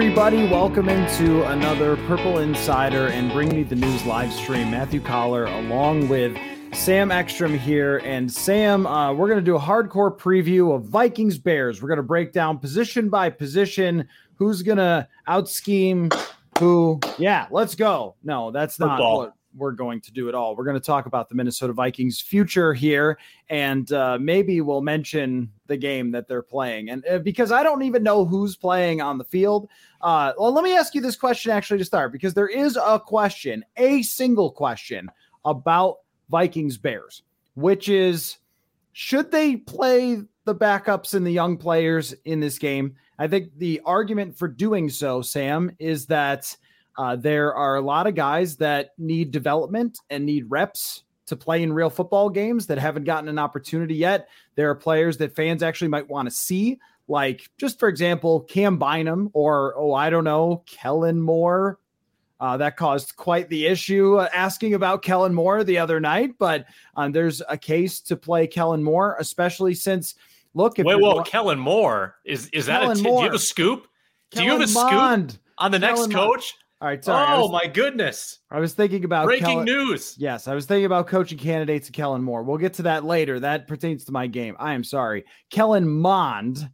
Everybody, welcome into another Purple Insider and Bring Me the News live stream. Matthew Coller along with Sam Ekstrom here. And Sam, uh, we're going to do a hardcore preview of Vikings Bears. We're going to break down position by position who's going to out scheme who. Yeah, let's go. No, that's not Football. We're going to do it all. We're going to talk about the Minnesota Vikings' future here, and uh, maybe we'll mention the game that they're playing. And uh, because I don't even know who's playing on the field, uh, well, let me ask you this question actually to start, because there is a question, a single question about Vikings Bears, which is should they play the backups and the young players in this game? I think the argument for doing so, Sam, is that uh, there are a lot of guys that need development and need reps to play in real football games that haven't gotten an opportunity yet. There are players that fans actually might want to see, like just for example, Cam Bynum or oh, I don't know, Kellen Moore. Uh, that caused quite the issue uh, asking about Kellen Moore the other night, but um, there's a case to play Kellen Moore, especially since look. If Wait, well, Kellen Moore is is that Kellen a? T- do you have a scoop? Kellen do you have a Mond. scoop on the next Kellen coach? All right, sorry. Oh was, my goodness! I was thinking about breaking Kellen, news. Yes, I was thinking about coaching candidates of Kellen Moore. We'll get to that later. That pertains to my game. I am sorry, Kellen Mond.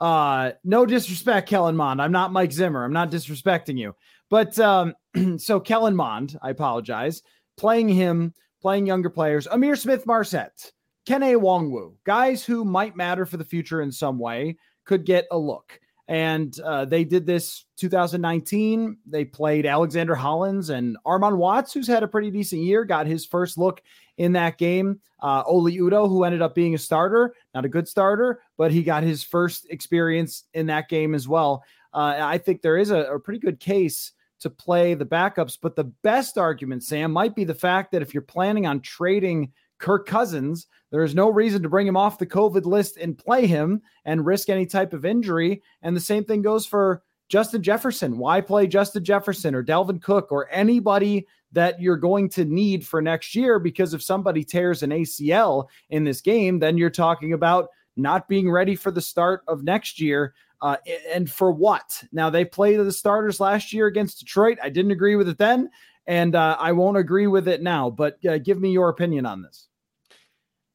Uh, no disrespect, Kellen Mond. I'm not Mike Zimmer. I'm not disrespecting you. But um, so Kellen Mond, I apologize. Playing him, playing younger players, Ihmir Smith-Marsette, Kene Nwangwu, guys who might matter for the future in some way, could get a look. And uh, they did this 2019. They played Alexander Hollins and Armon Watts, who's had a pretty decent year, got his first look in that game. Uh, Oli Udoh, who ended up being a starter, not a good starter, but he got his first experience in that game as well. Uh, I think there is a, a pretty good case to play the backups, but the best argument, Sam, might be the fact that if you're planning on trading Kirk Cousins, there is no reason to bring him off the COVID list and play him and risk any type of injury. And the same thing goes for Justin Jefferson. Why play Justin Jefferson or Dalvin Cook or anybody that you're going to need for next year? Because if somebody tears an ACL in this game, then you're talking about not being ready for the start of next year. Uh, and for what? Now, they played the starters last year against Detroit. I didn't agree with it then, and uh, I won't agree with it now. But uh, give me your opinion on this.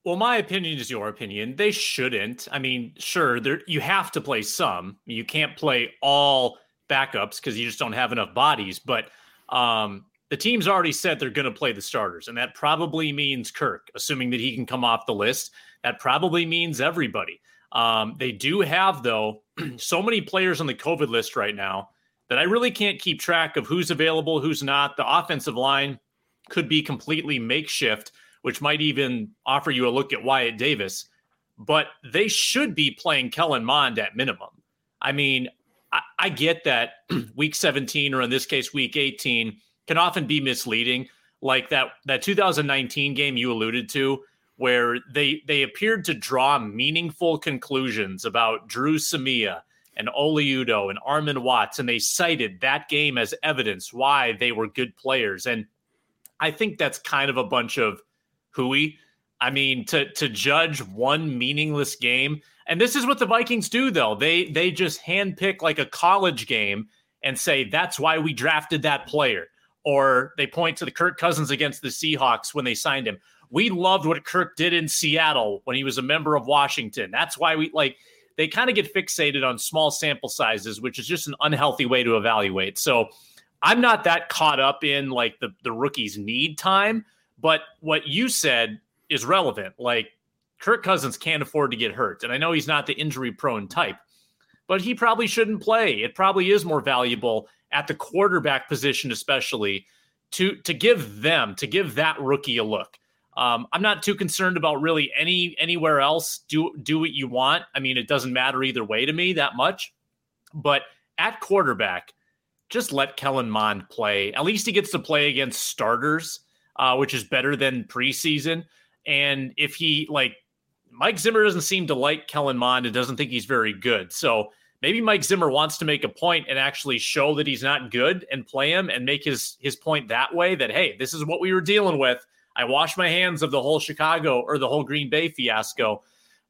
Well, my opinion is your opinion. They shouldn't. I mean, sure, you have to play some. You can't play all backups because you just don't have enough bodies. But um, the team's already said they're going to play the starters, and that probably means Kirk, assuming that he can come off the list. That probably means everybody. Um, they do have though so many players on the COVID list right now that I really can't keep track of who's available, who's not. The offensive line could be completely makeshift which might even offer you a look at Wyatt Davis. But they should be playing Kellen Mond at minimum. I mean, I, I get that week 17, or in this case, week 18, can often be misleading. Like that that 2019 game you alluded to, where they they appeared to draw meaningful conclusions about Dru Samia and Oli Udoh and Armon Watts, and they cited that game as evidence why they were good players. And I think that's kind of a bunch of hooey. I mean, to to judge one meaningless game, and this is what the Vikings do, though. They they just handpick like a college game and say that's why we drafted that player, or they point to the Kirk Cousins against the Seahawks when they signed him. We loved what Kirk did in Seattle when he was a member of Washington. That's why we like. They kind of get fixated on small sample sizes, which is just an unhealthy way to evaluate. So, I'm not that caught up in like the the rookies need time but what you said is relevant. Like Kirk Cousins can't afford to get hurt. And I know he's not the injury prone type, but he probably shouldn't play. It probably is more valuable at the quarterback position, especially to to give them to give that rookie a look. Um, I'm not too concerned about really any anywhere else. Do do what you want. I mean, it doesn't matter either way to me that much. But at quarterback, just let Kellen Mond play. At least he gets to play against starters uh, which is better than preseason. And if he like Mike Zimmer doesn't seem to like Kellen Mond and doesn't think he's very good. So maybe Mike Zimmer wants to make a point and actually show that he's not good and play him and make his his point that way that hey, this is what we were dealing with. I wash my hands of the whole Chicago or the whole Green Bay fiasco.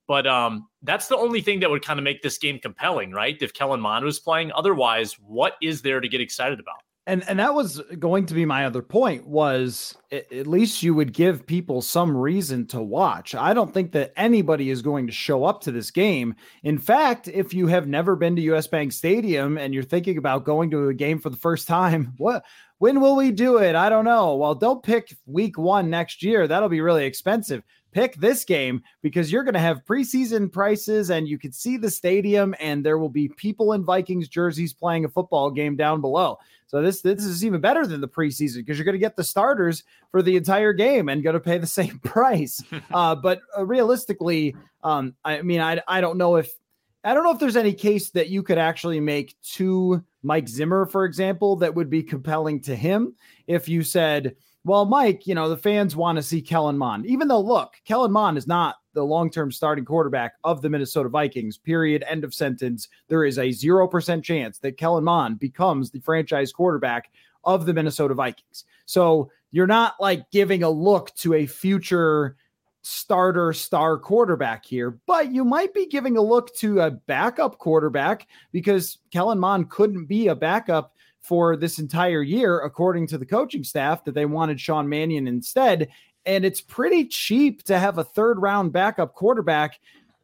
But um, that's the only thing that would kind of make this game compelling, right? If Kellen Mond was playing. Otherwise, what is there to get excited about? And and that was going to be my other point was at least you would give people some reason to watch. I don't think that anybody is going to show up to this game. In fact, if you have never been to US Bank Stadium and you're thinking about going to a game for the first time, what when will we do it? I don't know. Well, don't pick week 1 next year. That'll be really expensive pick this game because you're going to have preseason prices and you can see the stadium and there will be people in Vikings jerseys playing a football game down below. So this this is even better than the preseason because you're going to get the starters for the entire game and going to pay the same price. uh, but uh, realistically, um, I mean, I I don't know if I don't know if there's any case that you could actually make to Mike Zimmer, for example, that would be compelling to him if you said well, Mike, you know, the fans want to see Kellen Mond, even though, look, Kellen Mond is not the long term starting quarterback of the Minnesota Vikings, period. End of sentence. There is a 0% chance that Kellen Mond becomes the franchise quarterback of the Minnesota Vikings. So you're not like giving a look to a future starter star quarterback here, but you might be giving a look to a backup quarterback because Kellen Mond couldn't be a backup for this entire year, according to the coaching staff, that they wanted Sean Mannion instead. And it's pretty cheap to have a third round backup quarterback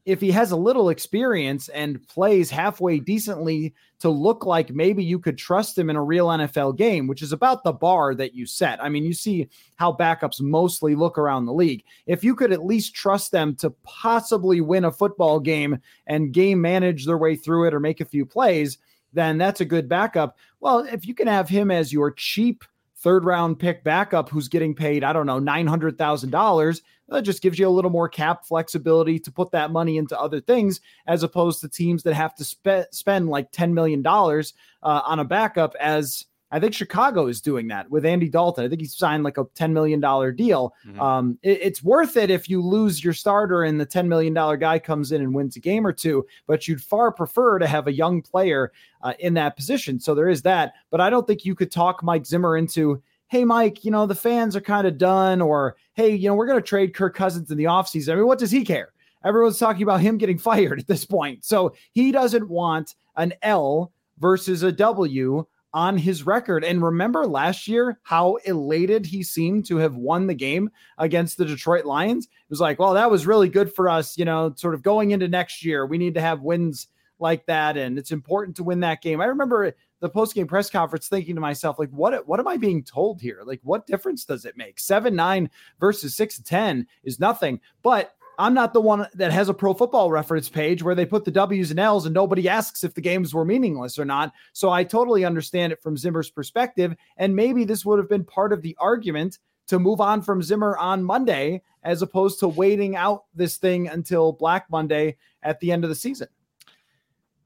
if he has a little experience and plays halfway decently to look like maybe you could trust him in a real NFL game, which is about the bar that you set. I mean, you see how backups mostly look around the league. If you could at least trust them to possibly win a football game and game manage their way through it or make a few plays, then that's a good backup. Well, if you can have him as your cheap third round pick backup who's getting paid, I don't know, $900,000, that just gives you a little more cap flexibility to put that money into other things as opposed to teams that have to spe- spend like $10 million uh, on a backup as I think Chicago is doing that with Andy Dalton. I think he signed like a $10 million deal. Mm-hmm. Um, it, it's worth it if you lose your starter and the $10 million guy comes in and wins a game or two, but you'd far prefer to have a young player uh, in that position. So there is that. But I don't think you could talk Mike Zimmer into, hey, Mike, you know, the fans are kind of done, or hey, you know, we're going to trade Kirk Cousins in the offseason. I mean, what does he care? Everyone's talking about him getting fired at this point. So he doesn't want an L versus a W on his record. And remember last year how elated he seemed to have won the game against the Detroit Lions? It was like, well, that was really good for us, you know, sort of going into next year. We need to have wins like that and it's important to win that game. I remember the post-game press conference thinking to myself like what what am I being told here? Like what difference does it make? 7-9 versus 6-10 is nothing. But I'm not the one that has a pro football reference page where they put the W's and L's and nobody asks if the games were meaningless or not. So I totally understand it from Zimmer's perspective. And maybe this would have been part of the argument to move on from Zimmer on Monday as opposed to waiting out this thing until Black Monday at the end of the season.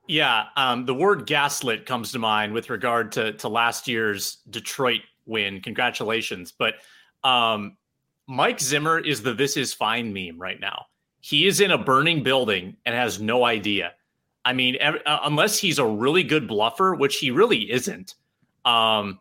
Yeah, um, the word gaslit comes to mind with regard to to last year's Detroit win. Congratulations, but um, Mike Zimmer is the this is fine meme right now. He is in a burning building and has no idea. I mean, uh, unless he's a really good bluffer, which he really isn't. Um,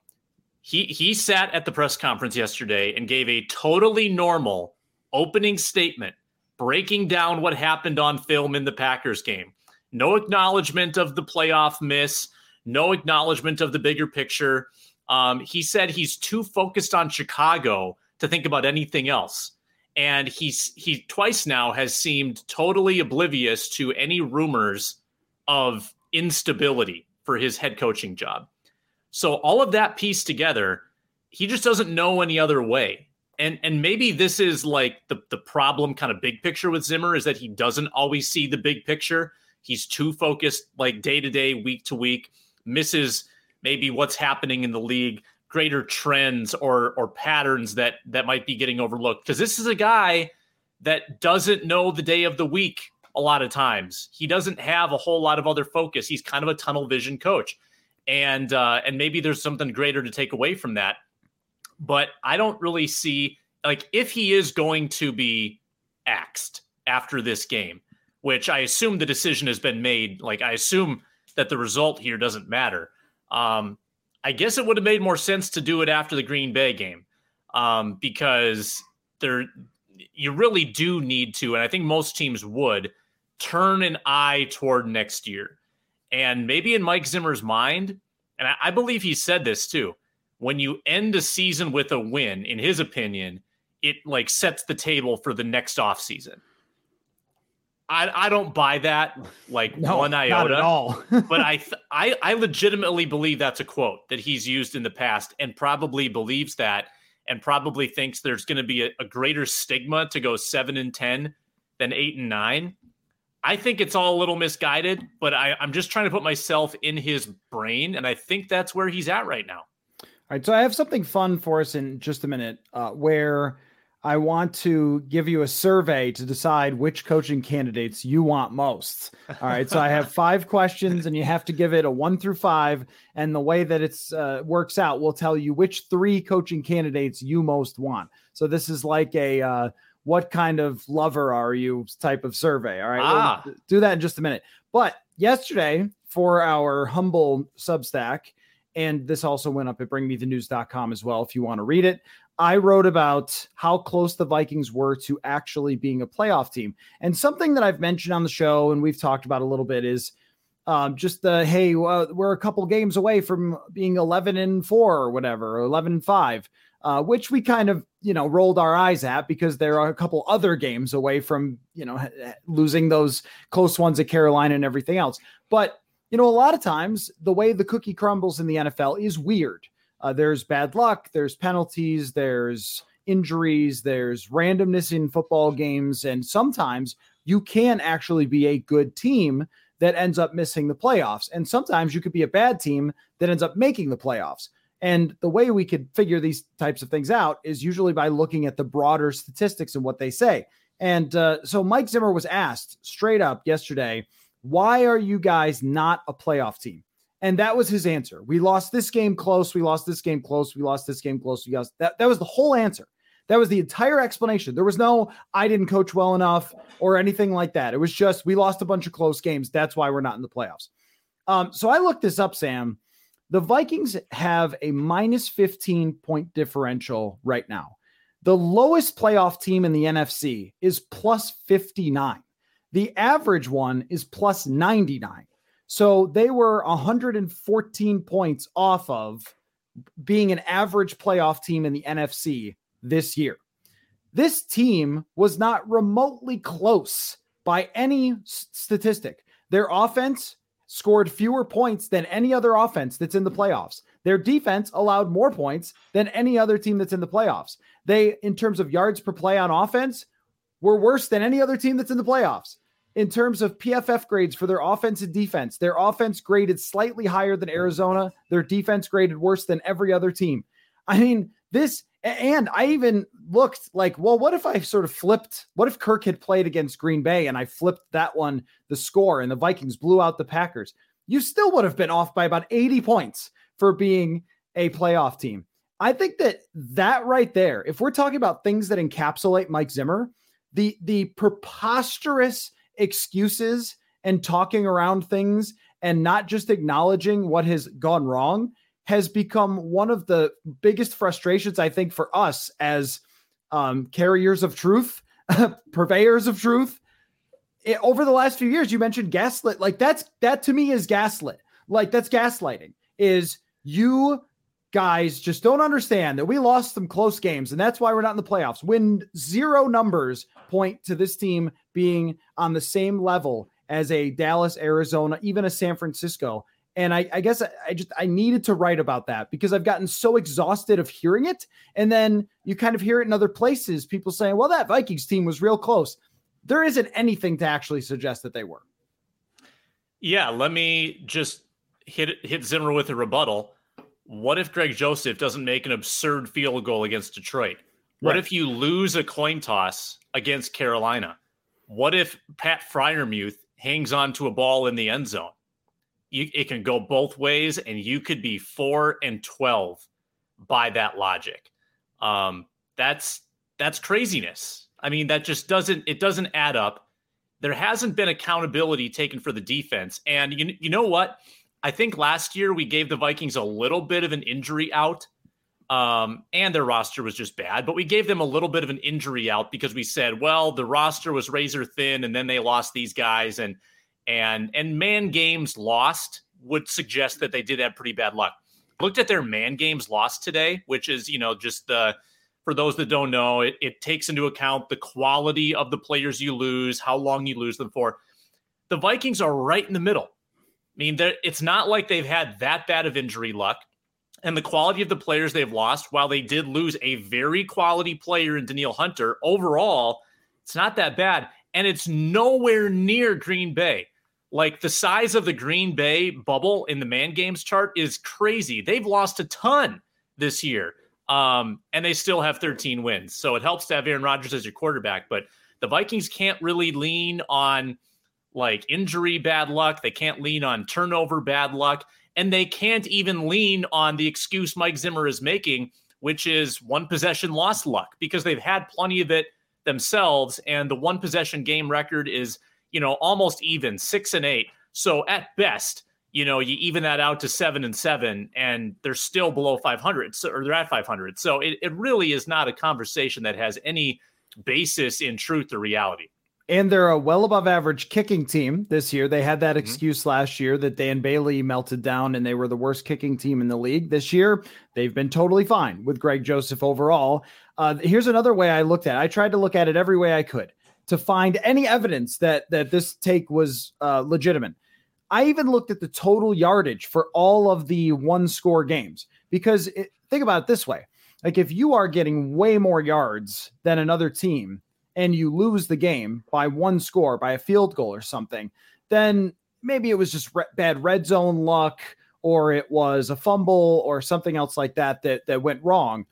he he sat at the press conference yesterday and gave a totally normal opening statement, breaking down what happened on film in the Packers game. No acknowledgement of the playoff miss. No acknowledgement of the bigger picture. Um, he said he's too focused on Chicago to think about anything else. And he's he twice now has seemed totally oblivious to any rumors of instability for his head coaching job. So all of that pieced together, he just doesn't know any other way. And and maybe this is like the the problem kind of big picture with Zimmer is that he doesn't always see the big picture. He's too focused like day to day, week to week, misses maybe what's happening in the league greater trends or or patterns that that might be getting overlooked. Because this is a guy that doesn't know the day of the week a lot of times. He doesn't have a whole lot of other focus. He's kind of a tunnel vision coach. And uh and maybe there's something greater to take away from that. But i don't really see like if he is going to be axed after this game which i assume the decision has been made like i assume that the result here doesn't matter. Um I guess it would have made more sense to do it after the Green Bay game um, because there you really do need to, and I think most teams would turn an eye toward next year. And maybe in Mike Zimmer's mind, and I, I believe he said this too, when you end a season with a win, in his opinion, it like sets the table for the next offseason. I, I don't buy that like no, one iota not at all. but I, th- I I legitimately believe that's a quote that he's used in the past and probably believes that and probably thinks there's going to be a, a greater stigma to go seven and ten than eight and nine. I think it's all a little misguided, but I, I'm just trying to put myself in his brain, and I think that's where he's at right now. All right, so I have something fun for us in just a minute, uh, where I want to give you a survey to decide which coaching candidates you want most. All right. So I have five questions and you have to give it a one through five. And the way that it's uh, works out will tell you which three coaching candidates you most want. So this is like a, uh, what kind of lover are you type of survey. All right. Ah. We'll do that in just a minute. But yesterday for our humble Substack, and this also went up at bringmethenews.com as well if you want to read it. I wrote about how close the Vikings were to actually being a playoff team. And something that I've mentioned on the show and we've talked about a little bit is um, just the hey, uh, we're a couple games away from being 11 and four or whatever, or 11 and five, uh, which we kind of, you know, rolled our eyes at because there are a couple other games away from, you know, losing those close ones at Carolina and everything else. But, you know, a lot of times the way the cookie crumbles in the NFL is weird. Uh, there's bad luck, there's penalties, there's injuries, there's randomness in football games, and sometimes you can actually be a good team that ends up missing the playoffs. And sometimes you could be a bad team that ends up making the playoffs. And the way we could figure these types of things out is usually by looking at the broader statistics and what they say. And uh, so Mike Zimmer was asked straight up yesterday, why are you guys not a playoff team? And that was his answer. We lost this game close. We lost this game close. We lost this game close. We lost that. That was the whole answer. That was the entire explanation. There was no, I didn't coach well enough or anything like that. It was just, we lost a bunch of close games. That's why we're not in the playoffs. Um, so I looked this up, Sam. The Vikings have a minus 15 point differential right now. The lowest playoff team in the NFC is plus 59. The average one is plus 99. So they were 114 points off of being an average playoff team in the NFC this year. This team was not remotely close by any statistic. Their offense scored fewer points than any other offense that's in the playoffs. Their defense allowed more points than any other team that's in the playoffs. They, in terms of yards per play on offense, were worse than any other team that's in the playoffs in terms of PFF grades for their offense and defense. Their offense graded slightly higher than Arizona. Their defense graded worse than every other team. I mean, this, and I even looked like, well, what if I sort of flipped? What if Kirk had played against Green Bay and I flipped that one, the score, and the Vikings blew out the Packers? You still would have been off by about 80 points for being a playoff team. I think that that right there, if we're talking about things that encapsulate Mike Zimmer, the the preposterous excuses and talking around things and not just acknowledging what has gone wrong has become one of the biggest frustrations I think for us as um, carriers of truth, purveyors of truth. It, over the last few years, you mentioned gaslit. Like that's that to me is gaslit. Like that's gaslighting. Is you guys just don't understand that we lost some close games and that's why we're not in the playoffs. When zero numbers point to this team being on the same level as a Dallas, Arizona, even a San Francisco. And I, I guess I, I, just I needed to write about that because I've gotten so exhausted of hearing it. And then you kind of hear it in other places, people saying, well, that Vikings team was real close. There isn't anything to actually suggest that they were. Yeah, let me just hit hit Zimmer with a rebuttal what if Greg Joseph doesn't make an absurd field goal against Detroit? What right. if you lose a coin toss against Carolina? What if Pat Freiermuth hangs on to a ball in the end zone? You, it can go both ways, and you could be four and twelve by that logic. Um, that's that's craziness. I mean, that just doesn't it doesn't add up. There hasn't been accountability taken for the defense, and you you know what? I think last year we gave the Vikings a little bit of an injury out Um, and their roster was just bad. But we gave them a little bit of an injury out because we said, well, the roster was razor thin, and then they lost these guys, and and and man games lost would suggest that they did have pretty bad luck. Looked at their man games lost today, which is you know just the for those that don't know, it, it takes into account the quality of the players you lose, how long you lose them for. The Vikings are right in the middle. I mean, it's not like they've had that bad of injury luck. And the quality of the players they've lost, while they did lose a very quality player in Danielle Hunter, overall, it's not that bad. And it's nowhere near Green Bay. Like the size of the Green Bay bubble in the man games chart is crazy. They've lost a ton this year. Um, and they still have 13 wins. So it helps to have Aaron Rodgers as your quarterback, but the Vikings can't really lean on like injury bad luck. They can't lean on turnover bad luck. And they can't even lean on the excuse Mike Zimmer is making, which is one possession lost luck, because they've had plenty of it themselves. And the one possession game record is, you know, almost even six and eight. So at best, you know, you even that out to seven and seven, and they're still below 500, so, or they're at 500. So it, it really is not a conversation that has any basis in truth or reality. And they're a well above average kicking team this year. They had that mm-hmm. excuse last year that Dan Bailey melted down and they were the worst kicking team in the league. This year, they've been totally fine with Greg Joseph overall. Uh, here's another way I looked at it. I tried to look at it every way I could to find any evidence that that this take was uh, legitimate. I even looked at the total yardage for all of the one score games because it, think about it this way. Like if you are getting way more yards than another team and you lose the game by one score, by a field goal or something, then maybe it was just re- bad red zone luck or it was a fumble or something else like that that that went wrong.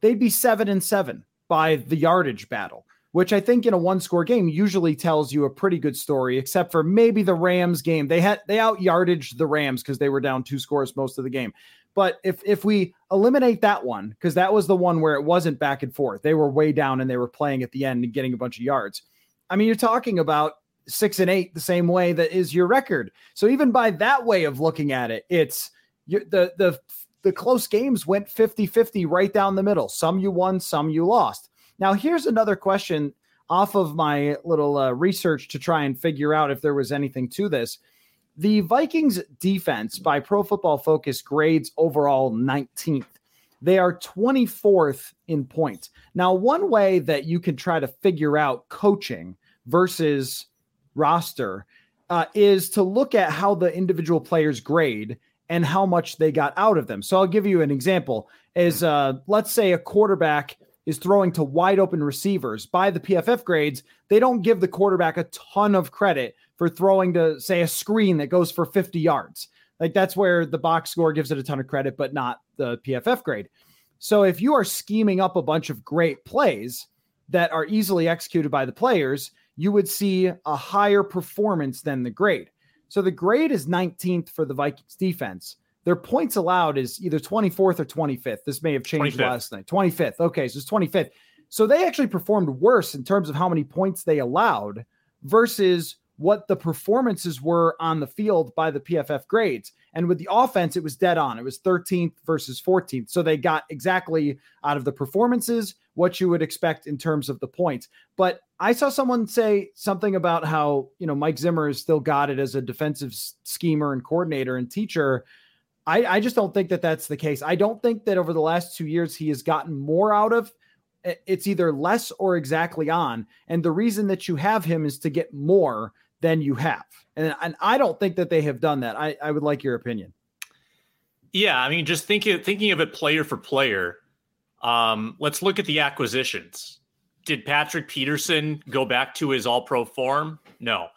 They'd be 7 and 7 by the yardage battle which I think in a one score game usually tells you a pretty good story, except for maybe the Rams game. They had they out yardaged the Rams because they were down two scores most of the game. But if if we eliminate that one, because that was the one where it wasn't back and forth, they were way down and they were playing at the end and getting a bunch of yards. I mean, you're talking about six and eight the same way that is your record. So even by that way of looking at it, it's the the the close games went 50-50 right down the middle. Some you won, some you lost. Now, here's another question off of my little uh, research to try and figure out if there was anything to this. The Vikings defense by Pro Football Focus grades overall 19th. They are 24th in points. Now, one way that you can try to figure out coaching versus roster uh, is to look at how the individual players grade and how much they got out of them. So I'll give you an example. Is uh, let's say a quarterback is throwing to wide open receivers by the PFF grades, they don't give the quarterback a ton of credit for throwing to, say, a screen that goes for 50 yards. Like that's where the box score gives it a ton of credit, but not the PFF grade. So if you are scheming up a bunch of great plays that are easily executed by the players, you would see a higher performance than the grade. So the grade is 19th for the Vikings defense their points allowed is either 24th or 25th. This may have changed 25th. last night. 25th. Okay, so it's 25th. So they actually performed worse in terms of how many points they allowed versus what the performances were on the field by the PFF grades. And with the offense, it was dead on. It was 13th versus 14th. So they got exactly out of the performances what you would expect in terms of the points. But I saw someone say something about how, you know, Mike Zimmer has still got it as a defensive schemer and coordinator and teacher. I, I just don't think that that's the case. I don't think that over the last two years he has gotten more out of eh, it's either less or exactly on. And the reason that you have him is to get more than you have. And, and I don't think that they have done that. I, I would like your opinion. Yeah, I mean, just thinking thinking of it player for player. Um, let's look at the acquisitions. Did Patrick Peterson go back to his All Pro form? No.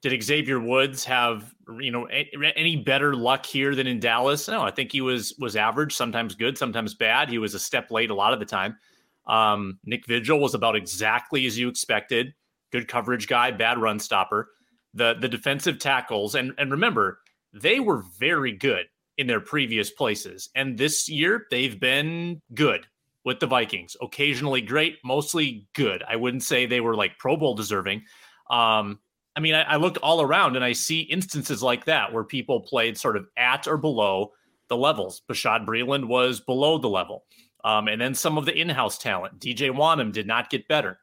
Did Xavier Woods have you know any better luck here than in Dallas? No, I think he was was average, sometimes good, sometimes bad. He was a step late a lot of the time. Um, Nick Vigil was about exactly as you expected. Good coverage guy, bad run stopper. The the defensive tackles and and remember they were very good in their previous places, and this year they've been good with the Vikings. Occasionally great, mostly good. I wouldn't say they were like Pro Bowl deserving. Um, I mean, I, I looked all around and I see instances like that where people played sort of at or below the levels. Bashaud Breeland was below the level. Um, and then some of the in-house talent. DJ Wonnum did not get better.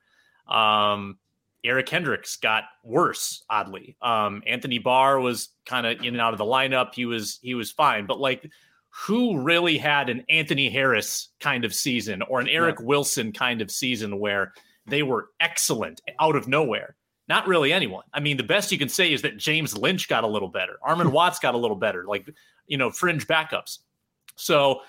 Um, Eric Kendricks got worse, oddly. Um, Anthony Barr was kind of in and out of the lineup. He was he was fine, but like who really had an Anthony Harris kind of season or an Eric yeah. Wilson kind of season where they were excellent out of nowhere? Not really anyone. I mean, the best you can say is that James Lynch got a little better. Armon Watts got a little better, like, you know, fringe backups. So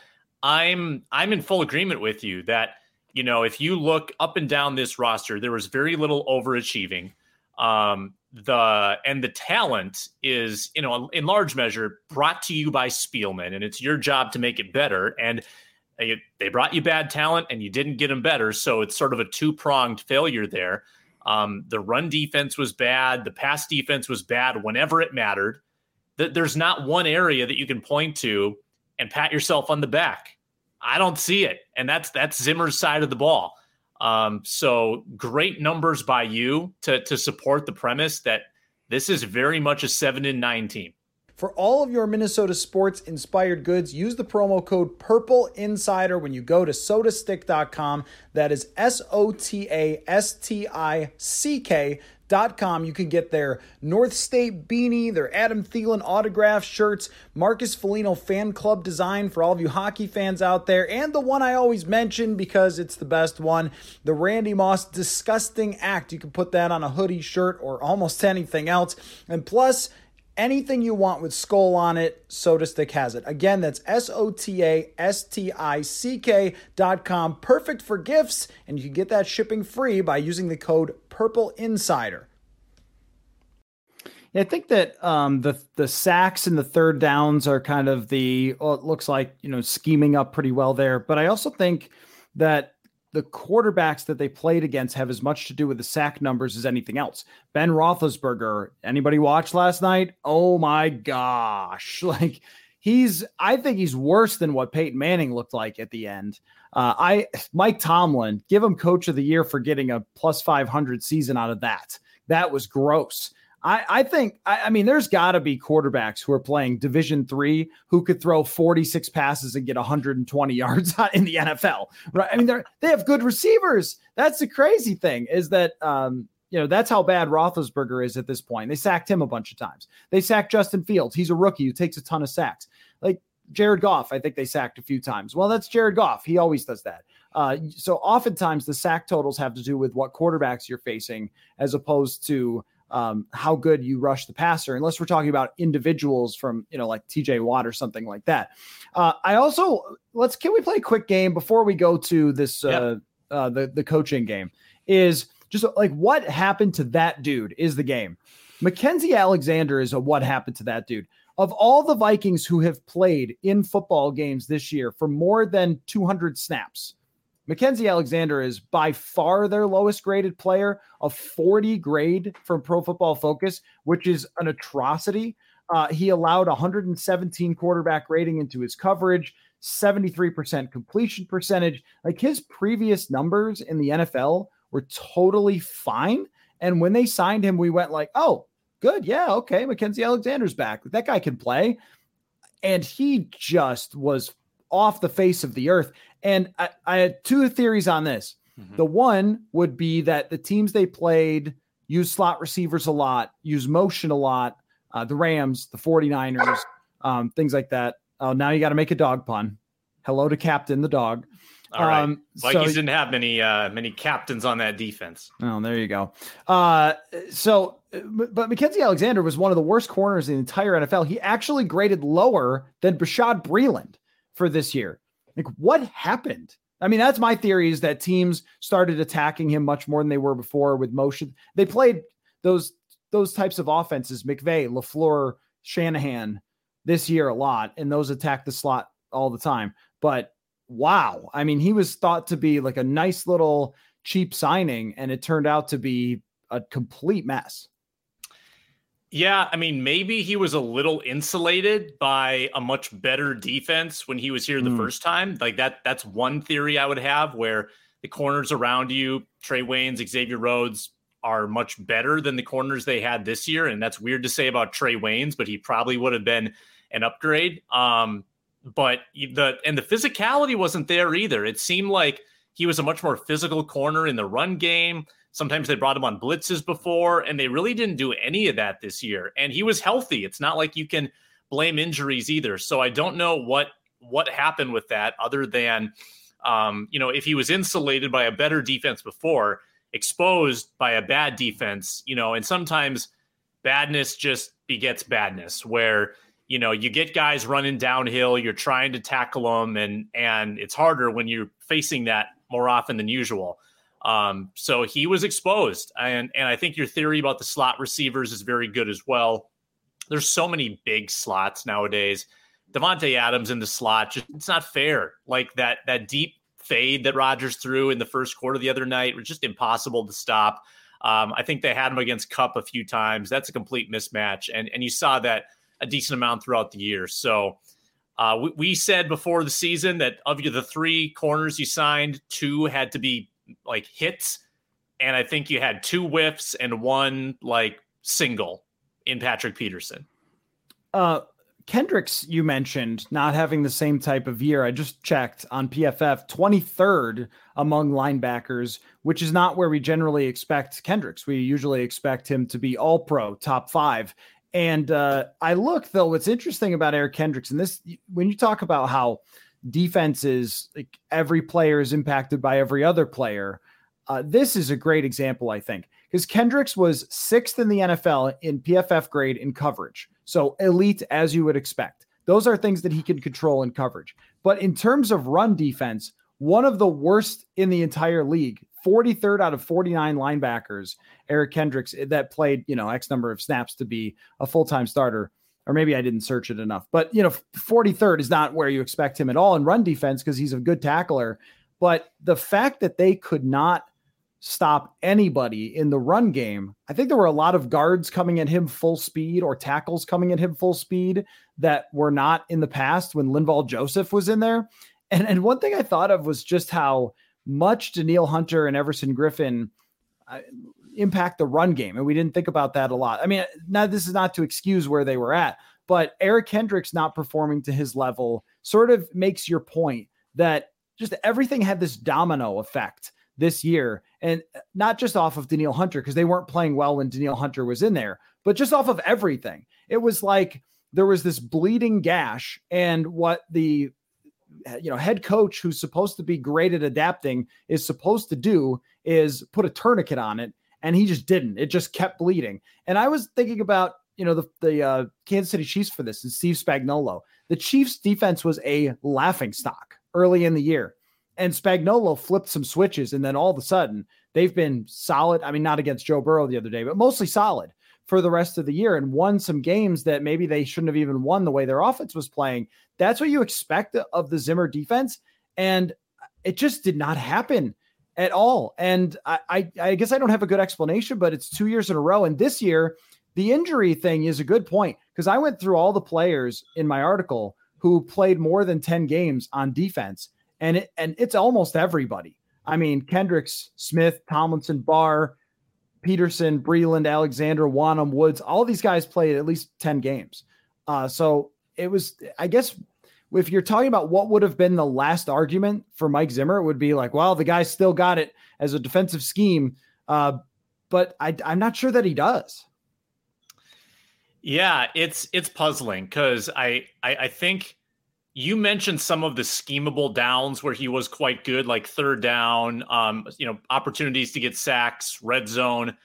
I'm I'm in full agreement with you that you know, if you look up and down this roster, there was very little overachieving. Um, the and the talent is, you know, in large measure brought to you by Spielman, and it's your job to make it better. And they brought you bad talent, and you didn't get them better, so it's sort of a two pronged failure there. Um, the run defense was bad. The pass defense was bad whenever it mattered. There's not one area that you can point to and pat yourself on the back. I don't see it, and that's that's Zimmer's side of the ball. Um, so great numbers by you to to support the premise that this is very much a seven and nine team. For all of your Minnesota sports inspired goods, use the promo code Purple Insider when you go to sotastick.com. That is S O T A S T I C K Com. You can get their North State beanie, their Adam Thielen autograph shirts, Marcus Foligno fan club design for all of you hockey fans out there, and the one I always mention because it's the best one, the Randy Moss disgusting act. You can put that on a hoodie, shirt, or almost anything else. And plus, anything you want with skull on it, SotaStick has it. Again, that's S O T A S T I C K dot com. Perfect for gifts, and you can get that shipping free by using the code Purple Insider. Yeah, I think that um, the the sacks and the third downs are kind of the well, it looks like you know scheming up pretty well there. But I also think that the quarterbacks that they played against have as much to do with the sack numbers as anything else. Ben Roethlisberger, anybody watch last night? Oh my gosh. Like he's, I think he's worse than what Peyton Manning looked like at the end. Uh, I, Mike Tomlin, give him coach of the year for getting a plus 500 season out of that. That was gross. I, I think I, I mean there's got to be quarterbacks who are playing Division three who could throw 46 passes and get 120 yards in the NFL. Right? I mean they they have good receivers. That's the crazy thing is that um, you know that's how bad Roethlisberger is at this point. They sacked him a bunch of times. They sacked Justin Fields. He's a rookie who takes a ton of sacks. Like Jared Goff, I think they sacked a few times. Well, that's Jared Goff. He always does that. Uh, so oftentimes the sack totals have to do with what quarterbacks you're facing as opposed to um, how good you rush the passer, unless we're talking about individuals from, you know, like TJ Watt or something like that. Uh, I also let's can we play a quick game before we go to this uh, uh, the the coaching game? Is just like what happened to that dude is the game. Mackensie Alexander is a what happened to that dude. Of all the Vikings who have played in football games this year for more than 200 snaps, Mackensie Alexander is by far their lowest graded player, a 40 grade from Pro Football Focus, which is an atrocity. Uh, he allowed 117 quarterback rating into his coverage, 73% completion percentage. Like his previous numbers in the NFL were totally fine. And when they signed him, we went like, oh, good. Yeah. Okay. Mackensie Alexander's back. That guy can play. And he just was off the face of the earth. And I, I had two theories on this. Mm-hmm. The one would be that the teams they played use slot receivers a lot, use motion a lot. Uh, the Rams, the 49ers, um, things like that. Oh, now you got to make a dog pun. Hello to Captain the dog. All right. Um, Vikings so, didn't have many uh, many captains on that defense. Oh, there you go. Uh, so, but Mackensie Alexander was one of the worst corners in the entire NFL. He actually graded lower than Bashaud Breeland for this year. Like, what happened? I mean, that's my theory is that teams started attacking him much more than they were before with motion. They played those those types of offenses, McVay, LaFleur, Shanahan this year a lot, and those attack the slot all the time. But wow, I mean, he was thought to be like a nice little cheap signing, and it turned out to be a complete mess. Yeah, I mean, maybe he was a little insulated by a much better defense when he was here the mm. first time. Like that, that's one theory I would have where the corners around you, Trey Waynes, Xavier Rhodes, are much better than the corners they had this year. And that's weird to say about Trey Waynes, but he probably would have been an upgrade. Um, but the and the physicality wasn't there either. It seemed like he was a much more physical corner in the run game. Sometimes they brought him on blitzes before, and they really didn't do any of that this year. And he was healthy. It's not like you can blame injuries either. So I don't know what what happened with that, other than um, you know if he was insulated by a better defense before, exposed by a bad defense, you know, and sometimes badness just begets badness, where you know you get guys running downhill, you're trying to tackle them, and and it's harder when you're facing that more often than usual. Um, so he was exposed, and and I think your theory about the slot receivers is very good as well. There's so many big slots nowadays. Davante Adams in the slot, just, it's not fair. Like that that deep fade that Rodgers threw in the first quarter the other night was just impossible to stop. Um, I think they had him against Kupp a few times. That's a complete mismatch, and and you saw that a decent amount throughout the year. So. Uh, we, we, said before the season that of the three corners you signed, two had to be like hits, and I think you had two whiffs and one like single in Patrick Peterson. Uh, Kendricks, you mentioned not having the same type of year. I just checked on PFF, 23rd among linebackers, which is not where we generally expect Kendricks. We usually expect him to be all pro, top five. And uh, I look, though, what's interesting about Eric Kendricks, and this, when you talk about how defenses, like every player is impacted by every other player. Uh, this is a great example, I think, because Kendricks was sixth in the NFL in PFF grade in coverage. So elite as you would expect. Those are things that he can control in coverage. But in terms of run defense, one of the worst in the entire league. 43rd out of 49 linebackers, Eric Kendricks, that played, you know, X number of snaps to be a full time starter or maybe I didn't search it enough. But you know, 43rd is not where you expect him at all in run defense because he's a good tackler. But the fact that they could not stop anybody in the run game, I think there were a lot of guards coming at him full speed or tackles coming at him full speed that were not in the past when Linval Joseph was in there. And and one thing I thought of was just how much Danielle Hunter and Everson Griffen impact the run game. And we didn't think about that a lot. I mean, now this is not to excuse where they were at, but Eric Kendricks not performing to his level sort of makes your point that just everything had this domino effect this year. And uh, not just off of Danielle Hunter, because they weren't playing well when Danielle Hunter was in there, but just off of everything. It was like there was this bleeding gash, and what the uh, you know head coach who's supposed to be great at adapting is supposed to do is put a tourniquet on it and he just didn't. It just kept bleeding. And I was thinking about you know the the uh, Kansas City Chiefs for this and Steve Spagnuolo. The Chiefs defense was a laughing stock early in the year, and Spagnuolo flipped some switches, and then all of a sudden they've been solid. I mean, not against Joe Burrow the other day, but mostly solid for the rest of the year and won some games that maybe they shouldn't have even won the way their offense was playing. That's what you expect of the Zimmer defense, and it just did not happen at all. And I, I, I guess I don't have a good explanation, but it's two years in a row. And this year, the injury thing is a good point because I went through all the players in my article who played more than 10 games on defense. And it, and it's almost everybody. I mean, Kendricks, Smith, Tomlinson, Barr, Peterson, Breeland, Alexander, Wonnum, Woods, all these guys played at least 10 games. Uh, so it was, I guess, if you're talking about what would have been the last argument for Mike Zimmer, it would be like, well, the guy still got it as a defensive scheme. Uh, but I, I'm not sure that he does. Yeah, it's it's puzzling because I, I I think you mentioned some of the schemable downs where he was quite good, like third down, um, you know, opportunities to get sacks, red zone.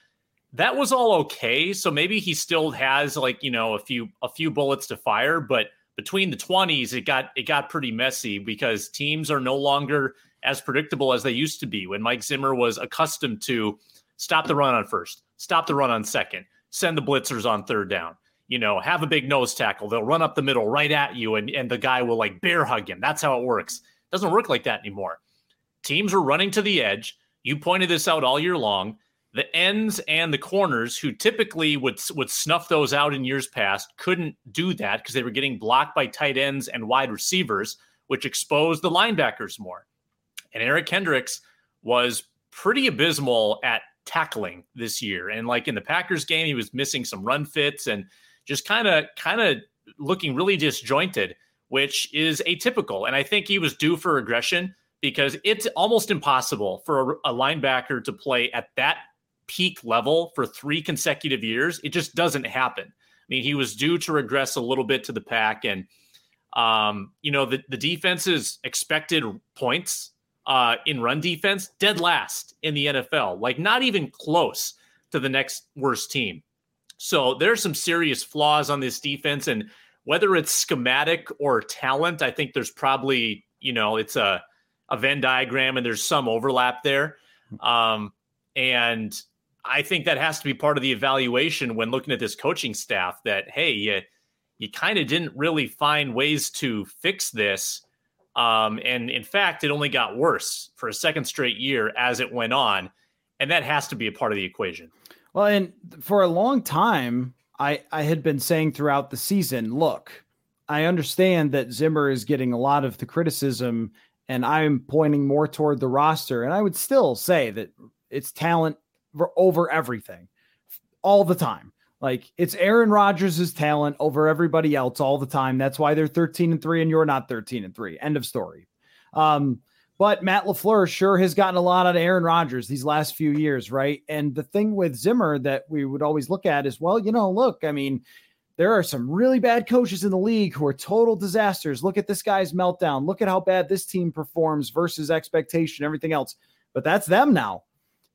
That was all okay. So maybe he still has like you know a few a few bullets to fire, but between the 20s it got it got pretty messy because teams are no longer as predictable as they used to be when Mike Zimmer was accustomed to stop the run on first, stop the run on second, send the blitzers on third down. You know, have a big nose tackle. They'll run up the middle right at you, and, and the guy will like bear hug him. That's how it works. It doesn't work like that anymore. Teams are running to the edge. You pointed this out all year long the ends and the corners who typically would would snuff those out in years past couldn't do that because they were getting blocked by tight ends and wide receivers which exposed the linebackers more and Eric Kendricks was pretty abysmal at tackling this year and like in the Packers game he was missing some run fits and just kind of kind of looking really disjointed which is atypical. And I think he was due for regression because it's almost impossible for a, a linebacker to play at that peak level for three consecutive years. It just doesn't happen. I mean, he was due to regress a little bit to the pack. And, um, you know, the, the defense's expected points uh, in run defense, dead last in the NFL, like not even close to the next worst team. So there's some serious flaws on this defense. And whether it's schematic or talent, I think there's probably, you know, it's a, a Venn diagram and there's some overlap there. Um, and I think that has to be part of the evaluation when looking at this coaching staff that, hey, you, you kind of didn't really find ways to fix this. Um, and in fact, it only got worse for a second straight year as it went on. And that has to be a part of the equation. Well, and for a long time, I, I had been saying throughout the season, look, I understand that Zimmer is getting a lot of the criticism, and I'm pointing more toward the roster. And I would still say that it's talent over everything all the time. Like it's Aaron Rodgers' talent over everybody else all the time. That's why they're 13 and 3 and you're not 13 and 3. End of story. Um, but Matt LaFleur sure has gotten a lot out of Aaron Rodgers these last few years, right? And the thing with Zimmer that we would always look at is, well, you know, look, I mean, there are some really bad coaches in the league who are total disasters. Look at this guy's meltdown. Look at how bad this team performs versus expectation, everything else. But that's them now.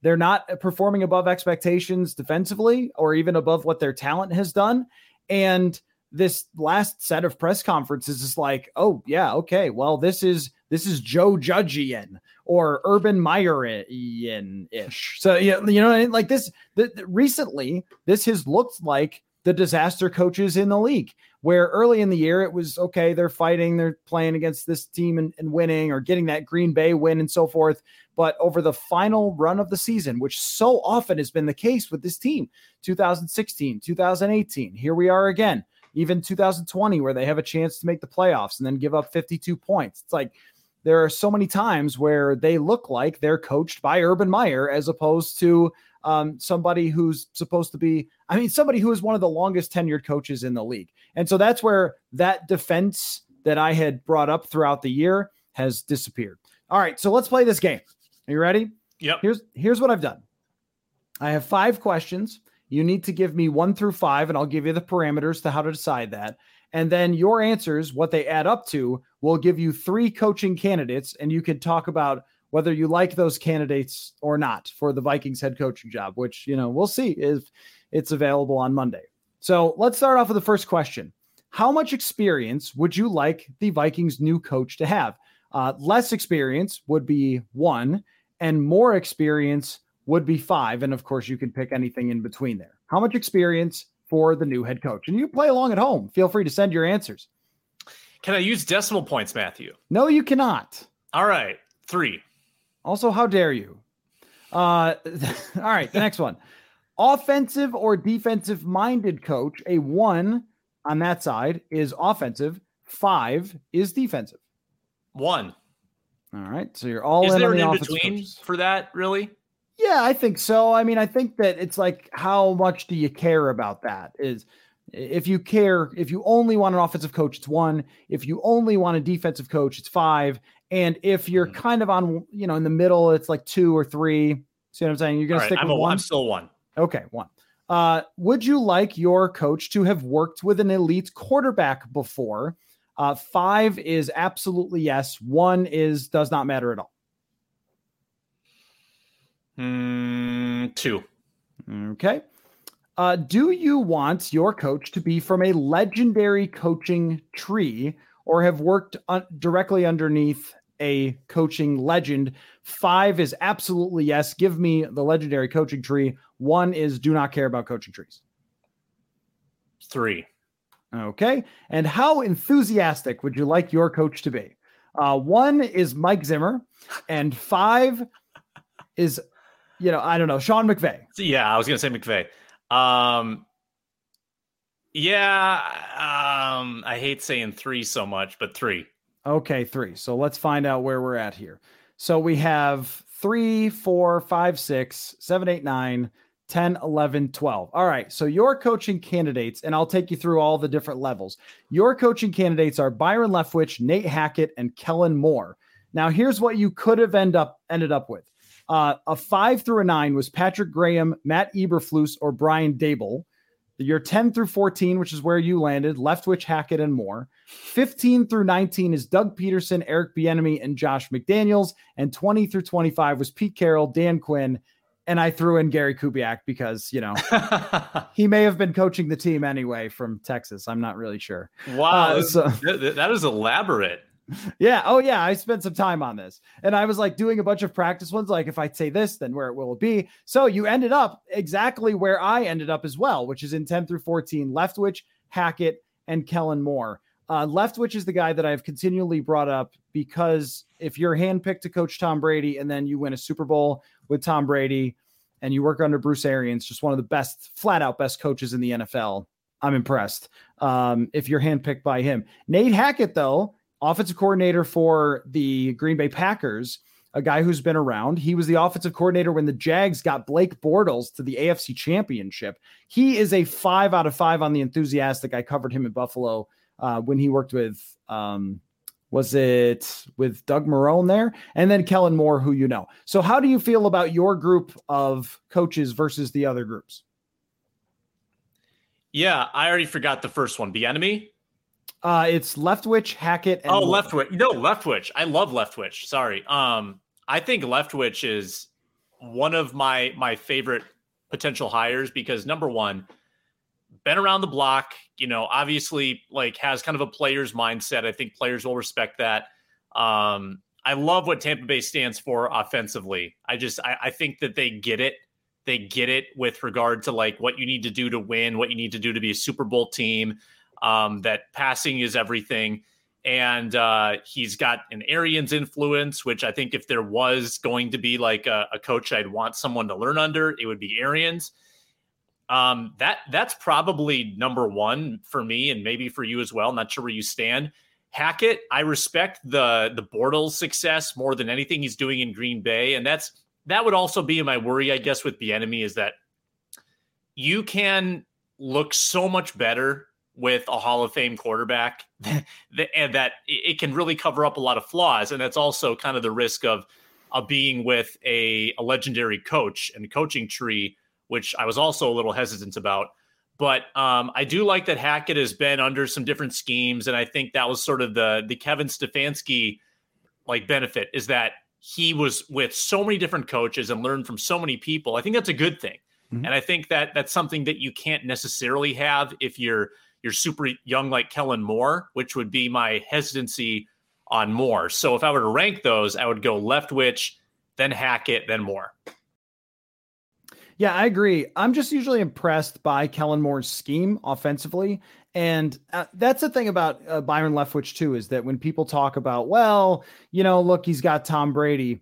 They're not performing above expectations defensively or even above what their talent has done. And this last set of press conferences is like, oh yeah, okay, well this is this is Joe Judgeian or Urban Meyerian ish. So yeah, you know, like this. The, the, recently, this has looked like the disaster coaches in the league. Where early in the year it was okay, they're fighting, they're playing against this team and, and winning or getting that Green Bay win and so forth. But over the final run of the season, which so often has been the case with this team, 2016, 2018, here we are again even 2020 where they have a chance to make the playoffs and then give up 52 points. It's like there are so many times where they look like they're coached by Urban Meyer as opposed to um, somebody who's supposed to be, I mean, somebody who is one of the longest tenured coaches in the league. And so that's where that defense that I had brought up throughout the year has disappeared. All right, so let's play this game. Are you ready? Yep. Here's here's what I've done. I have five questions. You need to give me one through five, and I'll give you the parameters to how to decide that. And then your answers, what they add up to, will give you three coaching candidates, and you can talk about whether you like those candidates or not for the Vikings head coaching job, which, you know, we'll see if it's available on Monday. So let's start off with the first question How much experience would you like the Vikings new coach to have? Uh, less experience would be one, and more experience would be five. And of course, you can pick anything in between there. How much experience for the new head coach? And you play along at home. Feel free to send your answers. Can I use decimal points, Matthew? No, you cannot. All right, three. Also, how dare you? Uh, all right, the next one. Offensive or defensive minded coach, a one on that side is offensive, five is defensive. One. All right, so you're all is in there on an the in between coaches. for that? Really? Yeah, I think so. I mean, I think that it's like how much do you care about that? Is if you care, if you only want an offensive coach, it's one. If you only want a defensive coach, it's five. And if you're Mhm. kind of on, you know, in the middle, it's like two or three. See what I'm saying? You're gonna right, stick I'm, with a, one. I'm still one. Okay, one. Uh, would you like your coach to have worked with an elite quarterback before? Uh, five is absolutely yes. One is does not matter at all. Mm, two. Okay. Uh, do you want your coach to be from a legendary coaching tree or have worked un- directly underneath a coaching legend? Five is absolutely yes. Give me the legendary coaching tree. One is do not care about coaching trees. Three. Okay. And how enthusiastic would you like your coach to be? Uh, one is Mike Zimmer, and five is, you know, I don't know, Sean McVay. Yeah, I was gonna say McVay. Um, yeah, um, I hate saying three so much, but three. Okay, three. So let's find out where we're at here. So we have three, four, five, six, seven, eight, nine, 10, 11, 12. All right. So your coaching candidates, and I'll take you through all the different levels. Your coaching candidates are Byron Leftwich, Nate Hackett, and Kellen Moore. Now, here's what you could have end up ended up with. Uh, a five through a nine was Patrick Graham, Matt Eberflus, or Brian Daboll. Your 10 through 14, which is where you landed, Leftwich, Hackett, and Moore. 15 through 19 is Doug Pederson, Eric Bieniemy, and Josh McDaniels. And 20 through 25 was Pete Carroll, Dan Quinn, and I threw in Gary Kubiak because you know he may have been coaching the team anyway from Texas. I'm not really sure. Wow, uh, so, that is elaborate. Yeah. Oh, yeah. I spent some time on this, and I was like doing a bunch of practice ones. Like, if I say this, then where it will be. So you ended up exactly where I ended up as well, which is in 10 through 14. Leftwich, Hackett, and Kellen Moore. Uh, Leftwich is the guy that I've continually brought up because if you're handpicked to coach Tom Brady and then you win a Super Bowl with Tom Brady and you work under Bruce Arians, just one of the best, flat out best coaches in the NFL. I'm impressed. Um, if you're handpicked by him, Nate Hackett, though, offensive coordinator for the Green Bay Packers, a guy who's been around. He was the offensive coordinator when the Jags got Blake Bortles to the AFC Championship. He is a five out of five on the enthusiastic. I covered him in Buffalo uh, when he worked with um, was it with Doug Marrone there? And then Kellen Moore, who you know. So, how do you feel about your group of coaches versus the other groups? Yeah, I already forgot the first one. Bieniemy. Uh, it's Leftwich, Hackett. And oh, Moore. Leftwich. No, Leftwich. I love Leftwich. Sorry. Um, I think Leftwich is one of my my favorite potential hires because number one, been around the block, you know, obviously like has kind of a player's mindset. I think players will respect that. Um, I love what Tampa Bay stands for offensively. I just I, I think that they get it. They get it with regard to like what you need to do to win, what you need to do to be a Super Bowl team. Um, that passing is everything. And uh, he's got an Arians influence, which I think if there was going to be like a, a coach I'd want someone to learn under, it would be Arians. Um, that that's probably number one for me, and maybe for you as well. Not sure where you stand. Hackett, I respect the the Bortles success more than anything he's doing in Green Bay, and that's that would also be my worry, I guess, with Bieniemy is that you can look so much better with a Hall of Fame quarterback, and that it can really cover up a lot of flaws, and that's also kind of the risk of of being with a, a legendary coach and coaching tree which I was also a little hesitant about. But um, I do like that Hackett has been under some different schemes, and I think that was sort of the the Kevin Stefanski like benefit is that he was with so many different coaches and learned from so many people. I think that's a good thing, mm-hmm. and I think that that's something that you can't necessarily have if you're you're super young like Kellen Moore, which would be my hesitancy on Moore. So if I were to rank those, I would go Leftwich, then Hackett, then Moore. Yeah, I agree. I'm just usually impressed by Kellen Moore's scheme offensively. And uh, that's the thing about uh, Byron Leftwich, too, is that when people talk about, well, you know, look, he's got Tom Brady.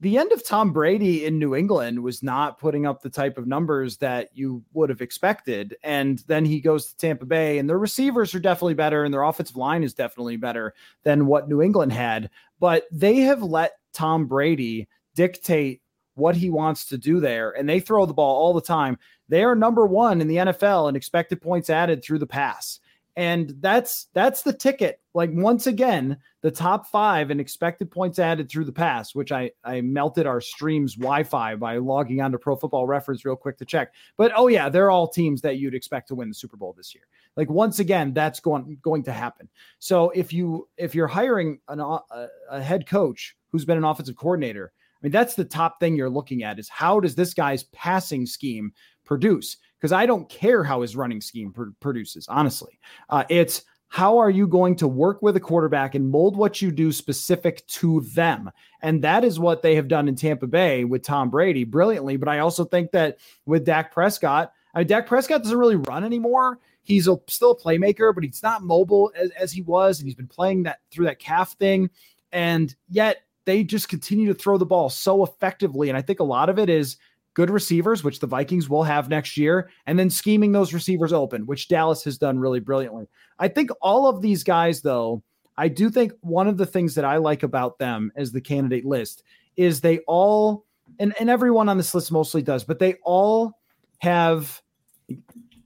The end of Tom Brady in New England was not putting up the type of numbers that you would have expected. And then he goes to Tampa Bay, and their receivers are definitely better, and their offensive line is definitely better than what New England had. But they have let Tom Brady dictate what he wants to do there. And they throw the ball all the time. They are number one in the NFL in expected points added through the pass. And that's that's the ticket. Like once again, the top five in expected points added through the pass, which I I melted our stream's Wi-Fi by logging onto Pro Football Reference real quick to check. But oh yeah, they're all teams that you'd expect to win the Super Bowl this year. Like once again, that's going going to happen. So if you if you're hiring an, a, a head coach who's been an offensive coordinator I mean, that's the top thing you're looking at is how does this guy's passing scheme produce? Because I don't care how his running scheme pr- produces, honestly. Uh, it's how are you going to work with a quarterback and mold what you do specific to them? And that is what they have done in Tampa Bay with Tom Brady brilliantly. But I also think that with Dak Prescott, I mean, Dak Prescott doesn't really run anymore. He's a, still a playmaker, but he's not mobile as, as he was. And he's been playing that through that calf thing. And yet they just continue to throw the ball so effectively. And I think a lot of it is good receivers, which the Vikings will have next year, and then scheming those receivers open, which Dallas has done really brilliantly. I think all of these guys, though, I do think one of the things that I like about them as the candidate list is they all, and, and everyone on this list mostly does, but they all have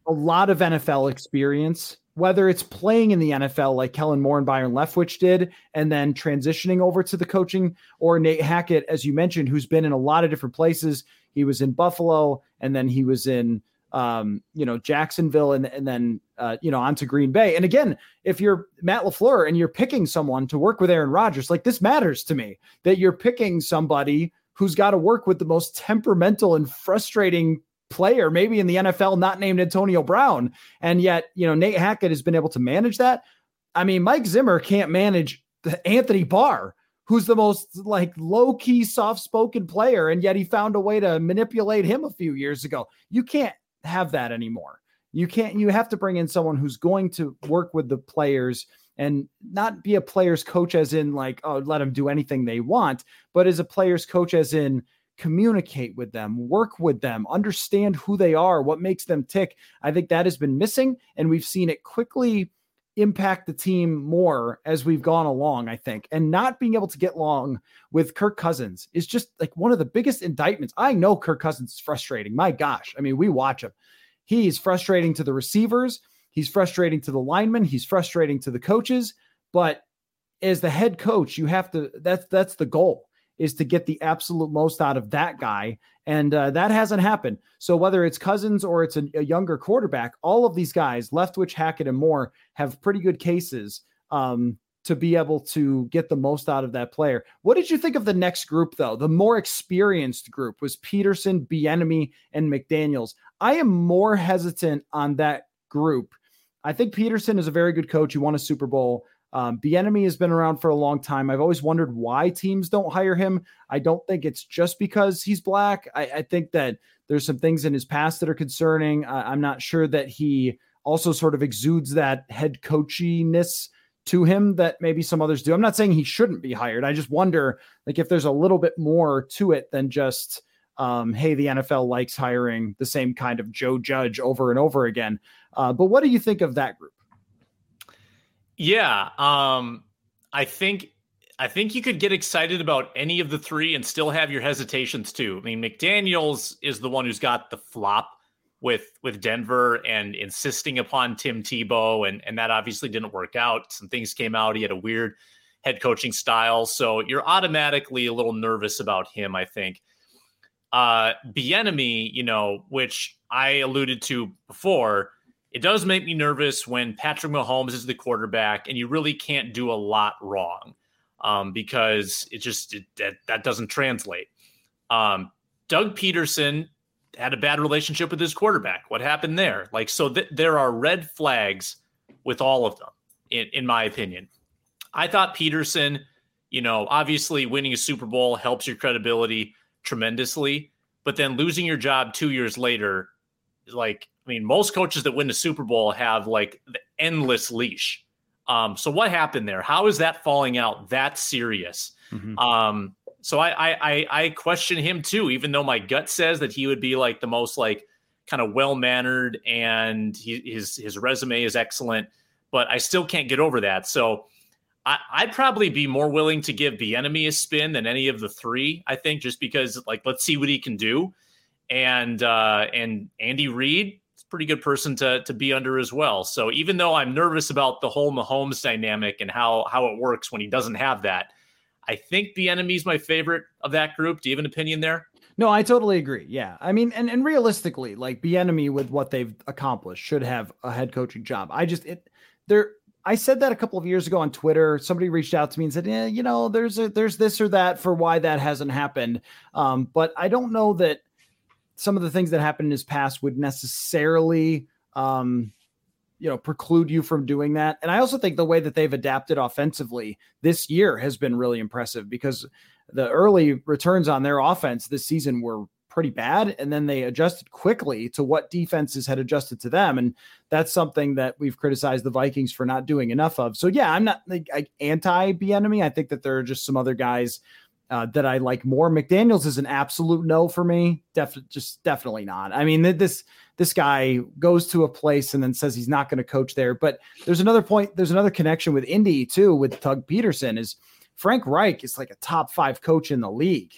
a lot of NFL experience, whether it's playing in the NFL like Kellen Moore and Byron Leftwich did, and then transitioning over to the coaching, or Nate Hackett, as you mentioned, who's been in a lot of different places. He was in Buffalo, and then he was in um, you know, Jacksonville and, and then, uh, you know, onto Green Bay. And again, if you're Matt LaFleur and you're picking someone to work with Aaron Rodgers, like this matters to me that you're picking somebody who's got to work with the most temperamental and frustrating player, maybe in the NFL, not named Antonio Brown. And yet, you know, Nate Hackett has been able to manage that. I mean, Mike Zimmer can't manage Anthony Barr, who's the most like low key, soft spoken player. And yet he found a way to manipulate him a few years ago. You can't have that anymore. You can't, you have to bring in someone who's going to work with the players and not be a player's coach as in like, oh, let them do anything they want, but as a player's coach as in communicate with them, work with them, understand who they are, what makes them tick. I think that has been missing. And we've seen it quickly impact the team more as we've gone along, I think. And not being able to get along with Kirk Cousins is just like one of the biggest indictments. I know Kirk Cousins is frustrating. My gosh. I mean, we watch him. He's frustrating to the receivers, he's frustrating to the linemen, he's frustrating to the coaches. But as the head coach, you have to that's that's the goal is to get the absolute most out of that guy. And uh, that hasn't happened. So whether it's Cousins or it's a, a, younger quarterback, all of these guys, Leftwich, Hackett, and Moore, have pretty good cases um, to be able to get the most out of that player. What did you think of the next group, though? The more experienced group was Pederson, Bieniemy, and McDaniels. I am more hesitant on that group. I think Pederson is a very good coach. He won a Super Bowl. Um, Bieniemy has been around for a long time. I've always wondered why teams don't hire him. I don't think it's just because he's black. I, I think that there's some things in his past that are concerning. I, I'm not sure that he also sort of exudes that head coachiness to him that maybe some others do. I'm not saying he shouldn't be hired. I just wonder like if there's a little bit more to it than just um, hey, the NFL likes hiring the same kind of Joe Judge over and over again. Uh, but what do you think of that group? Yeah, um, I think I think you could get excited about any of the three and still have your hesitations too. I mean, McDaniels is the one who's got the flop with with Denver and insisting upon Tim Tebow, and and that obviously didn't work out. Some things came out. He had a weird head coaching style, so you're automatically a little nervous about him. I think. Uh, Bieniemy, you know, which I alluded to before it does make me nervous when Patrick Mahomes is the quarterback and you really can't do a lot wrong um, because it just it, that, that doesn't translate. Um, Doug Pederson had a bad relationship with his quarterback. What happened there? Like, so th- there are red flags with all of them, in, in my opinion. I thought Pederson, you know, obviously winning a Super Bowl helps your credibility tremendously, but then losing your job two years later, like I mean, most coaches that win the Super Bowl have like the endless leash. Um, so what happened there? How is that falling out that serious? Mm-hmm. Um, so I, I I question him too, even though my gut says that he would be like the most like kind of well mannered and he, his his resume is excellent, but I still can't get over that. So I, I'd probably be more willing to give Bieniemy a spin than any of the three. I think just because like let's see what he can do, and uh, and Andy Reid pretty good person to to be under as well. So even though I'm nervous about the whole Mahomes dynamic and how how it works when he doesn't have that, I think Bieniemy is my favorite of that group. Do you have an opinion there? No, I totally agree. Yeah. I mean, and, and realistically, like Bieniemy with what they've accomplished should have a head coaching job. I just it there I said that a couple of years ago on Twitter. Somebody reached out to me and said, "Yeah, you know, there's a, there's this or that for why that hasn't happened." Um, but I don't know that some of the things that happened in his past would necessarily um, you know preclude you from doing that and i also think the way that they've adapted offensively this year has been really impressive because the early returns on their offense this season were pretty bad and then they adjusted quickly to what defenses had adjusted to them and that's something that we've criticized the Vikings for not doing enough of. So yeah, I'm not like anti Bieniemy. I think that there are just some other guys uh, that I like more. McDaniels is an absolute no for me. Def- just definitely not. I mean, this this guy goes to a place and then says he's not going to coach there. But there's another point. There's another connection with Indy too. With Doug Pederson is Frank Reich is like a top five coach in the league,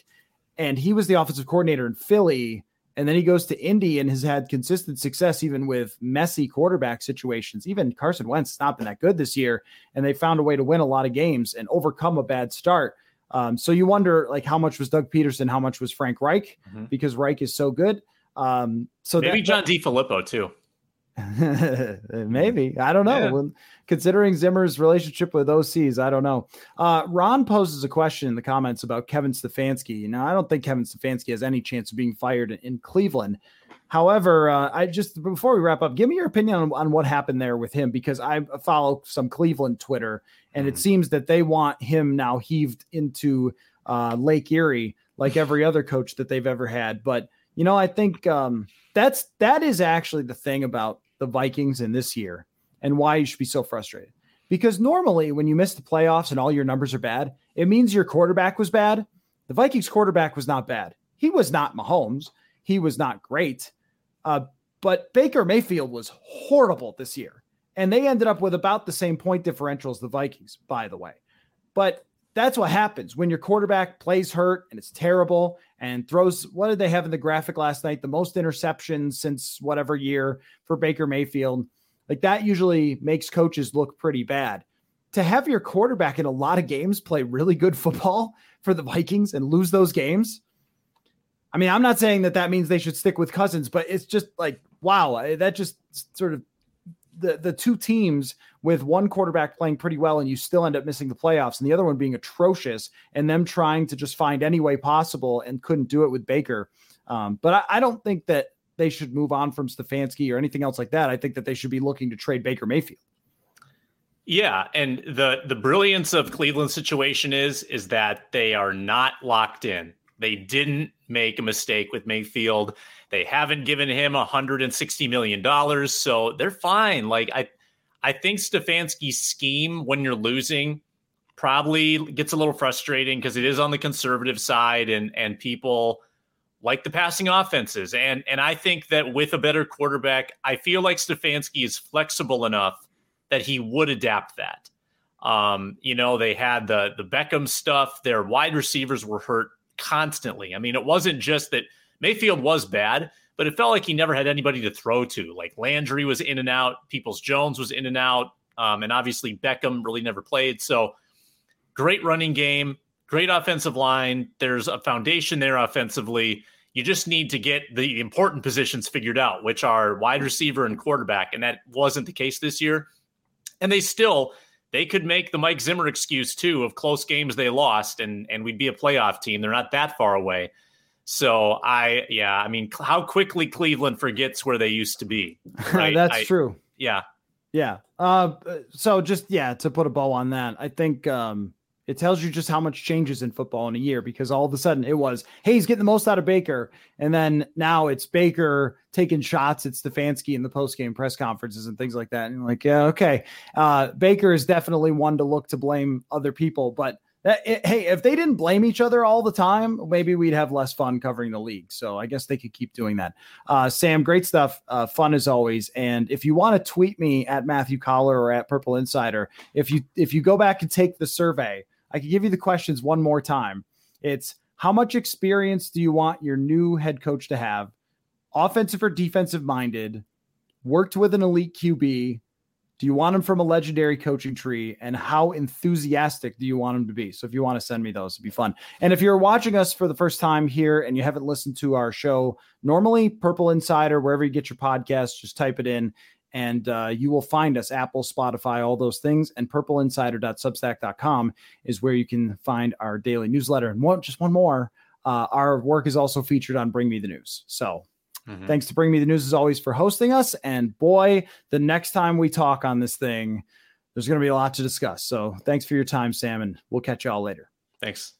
and he was the offensive coordinator in Philly. And then he goes to Indy and has had consistent success even with messy quarterback situations. Even Carson Wentz has not been that good this year, and they found a way to win a lot of games and overcome a bad start. Um, so you wonder like how much was Doug Pederson, how much was Frank Reich mm-hmm. because Reich is so good. Um, so maybe that, John DeFilippo too. maybe I don't know. Yeah. Well, considering Zimmer's relationship with OCs, I don't know. Uh, Ron poses a question in the comments about Kevin Stefanski. Now, I don't think Kevin Stefanski has any chance of being fired in, in Cleveland. However, uh, I just before we wrap up, give me your opinion on, on, what happened there with him because I follow some Cleveland Twitter, and mm. it seems that they want him now heaved into uh, Lake Erie like every other coach that they've ever had. But you know, I think um, that's that is actually the thing about the Vikings in this year and why you should be so frustrated. Because normally, when you miss the playoffs and all your numbers are bad, it means your quarterback was bad. The Vikings quarterback was not bad. He was not Mahomes. He was not great uh, but Baker Mayfield was horrible this year. And they ended up with about the same point differential as the Vikings, by the way. But that's what happens when your quarterback plays hurt and it's terrible and throws. What did they have in the graphic last night? The most interceptions since whatever year for Baker Mayfield. Like that usually makes coaches look pretty bad. To have your quarterback in a lot of games play really good football for the Vikings and lose those games, I mean, I'm not saying that that means they should stick with Cousins, but it's just like, wow, that just sort of the the two teams with one quarterback playing pretty well and you still end up missing the playoffs and the other one being atrocious and them trying to just find any way possible and couldn't do it with Baker. Um, but I, I, don't think that they should move on from Stefanski or anything else like that. I think that they should be looking to trade Baker Mayfield. Yeah, and the the brilliance of Cleveland's situation is is that they are not locked in. They didn't make a mistake with Mayfield. They haven't given him 160 million dollars, so they're fine. Like I, I think Stefanski's scheme when you're losing probably gets a little frustrating because it is on the conservative side, and and people like the passing offenses. And and I think that with a better quarterback, I feel like Stefanski is flexible enough that he would adapt that. Um, you know, they had the the Beckham stuff. Their wide receivers were hurt constantly. I mean, it wasn't just that Mayfield was bad, but it felt like he never had anybody to throw to. Like Landry was in and out, Peoples Jones was in and out, um, and obviously Beckham really never played. So great running game, great offensive line. There's a foundation there offensively. You just need to get the important positions figured out, which are wide receiver and quarterback. And that wasn't the case this year. And they still they could make the Mike Zimmer excuse too of close games they lost, and and we'd be a playoff team. They're not that far away. So I, yeah, I mean, how quickly Cleveland forgets where they used to be. Right? That's I, true. Yeah, yeah. Uh, so just yeah, to put a bow on that, I think um, it tells you just how much changes in football in a year because all of a sudden it was, hey, he's getting the most out of Baker. And then now it's Baker taking shots at Stefanski in the post-game press conferences and things like that. And like, yeah, okay. Uh, Baker is definitely one to look to blame other people. But that, it, hey, if they didn't blame each other all the time, maybe we'd have less fun covering the league. So I guess they could keep doing that. Uh, Sam, great stuff. Uh, fun as always. And if you want to tweet me at Matthew Coller or at Purple Insider, if you if you go back and take the survey – I can give you the questions one more time. It's how much experience do you want your new head coach to have? Offensive or defensive minded? Worked with an elite QB? Do you want him from a legendary coaching tree? And how enthusiastic do you want him to be? So if you want to send me those, it'd be fun. And if you're watching us for the first time here and you haven't listened to our show, normally Purple Insider, wherever you get your podcast, just type it in and uh, you will find us Apple, Spotify, all those things. And purpleinsider.substack.com is where you can find our daily newsletter. And one, just one more, uh, our work is also featured on Bring Me the News. So mm-hmm. thanks to Bring Me the News as always for hosting us. And boy, the next time we talk on this thing, there's going to be a lot to discuss. So thanks for your time, Sam, and we'll catch you all later. Thanks.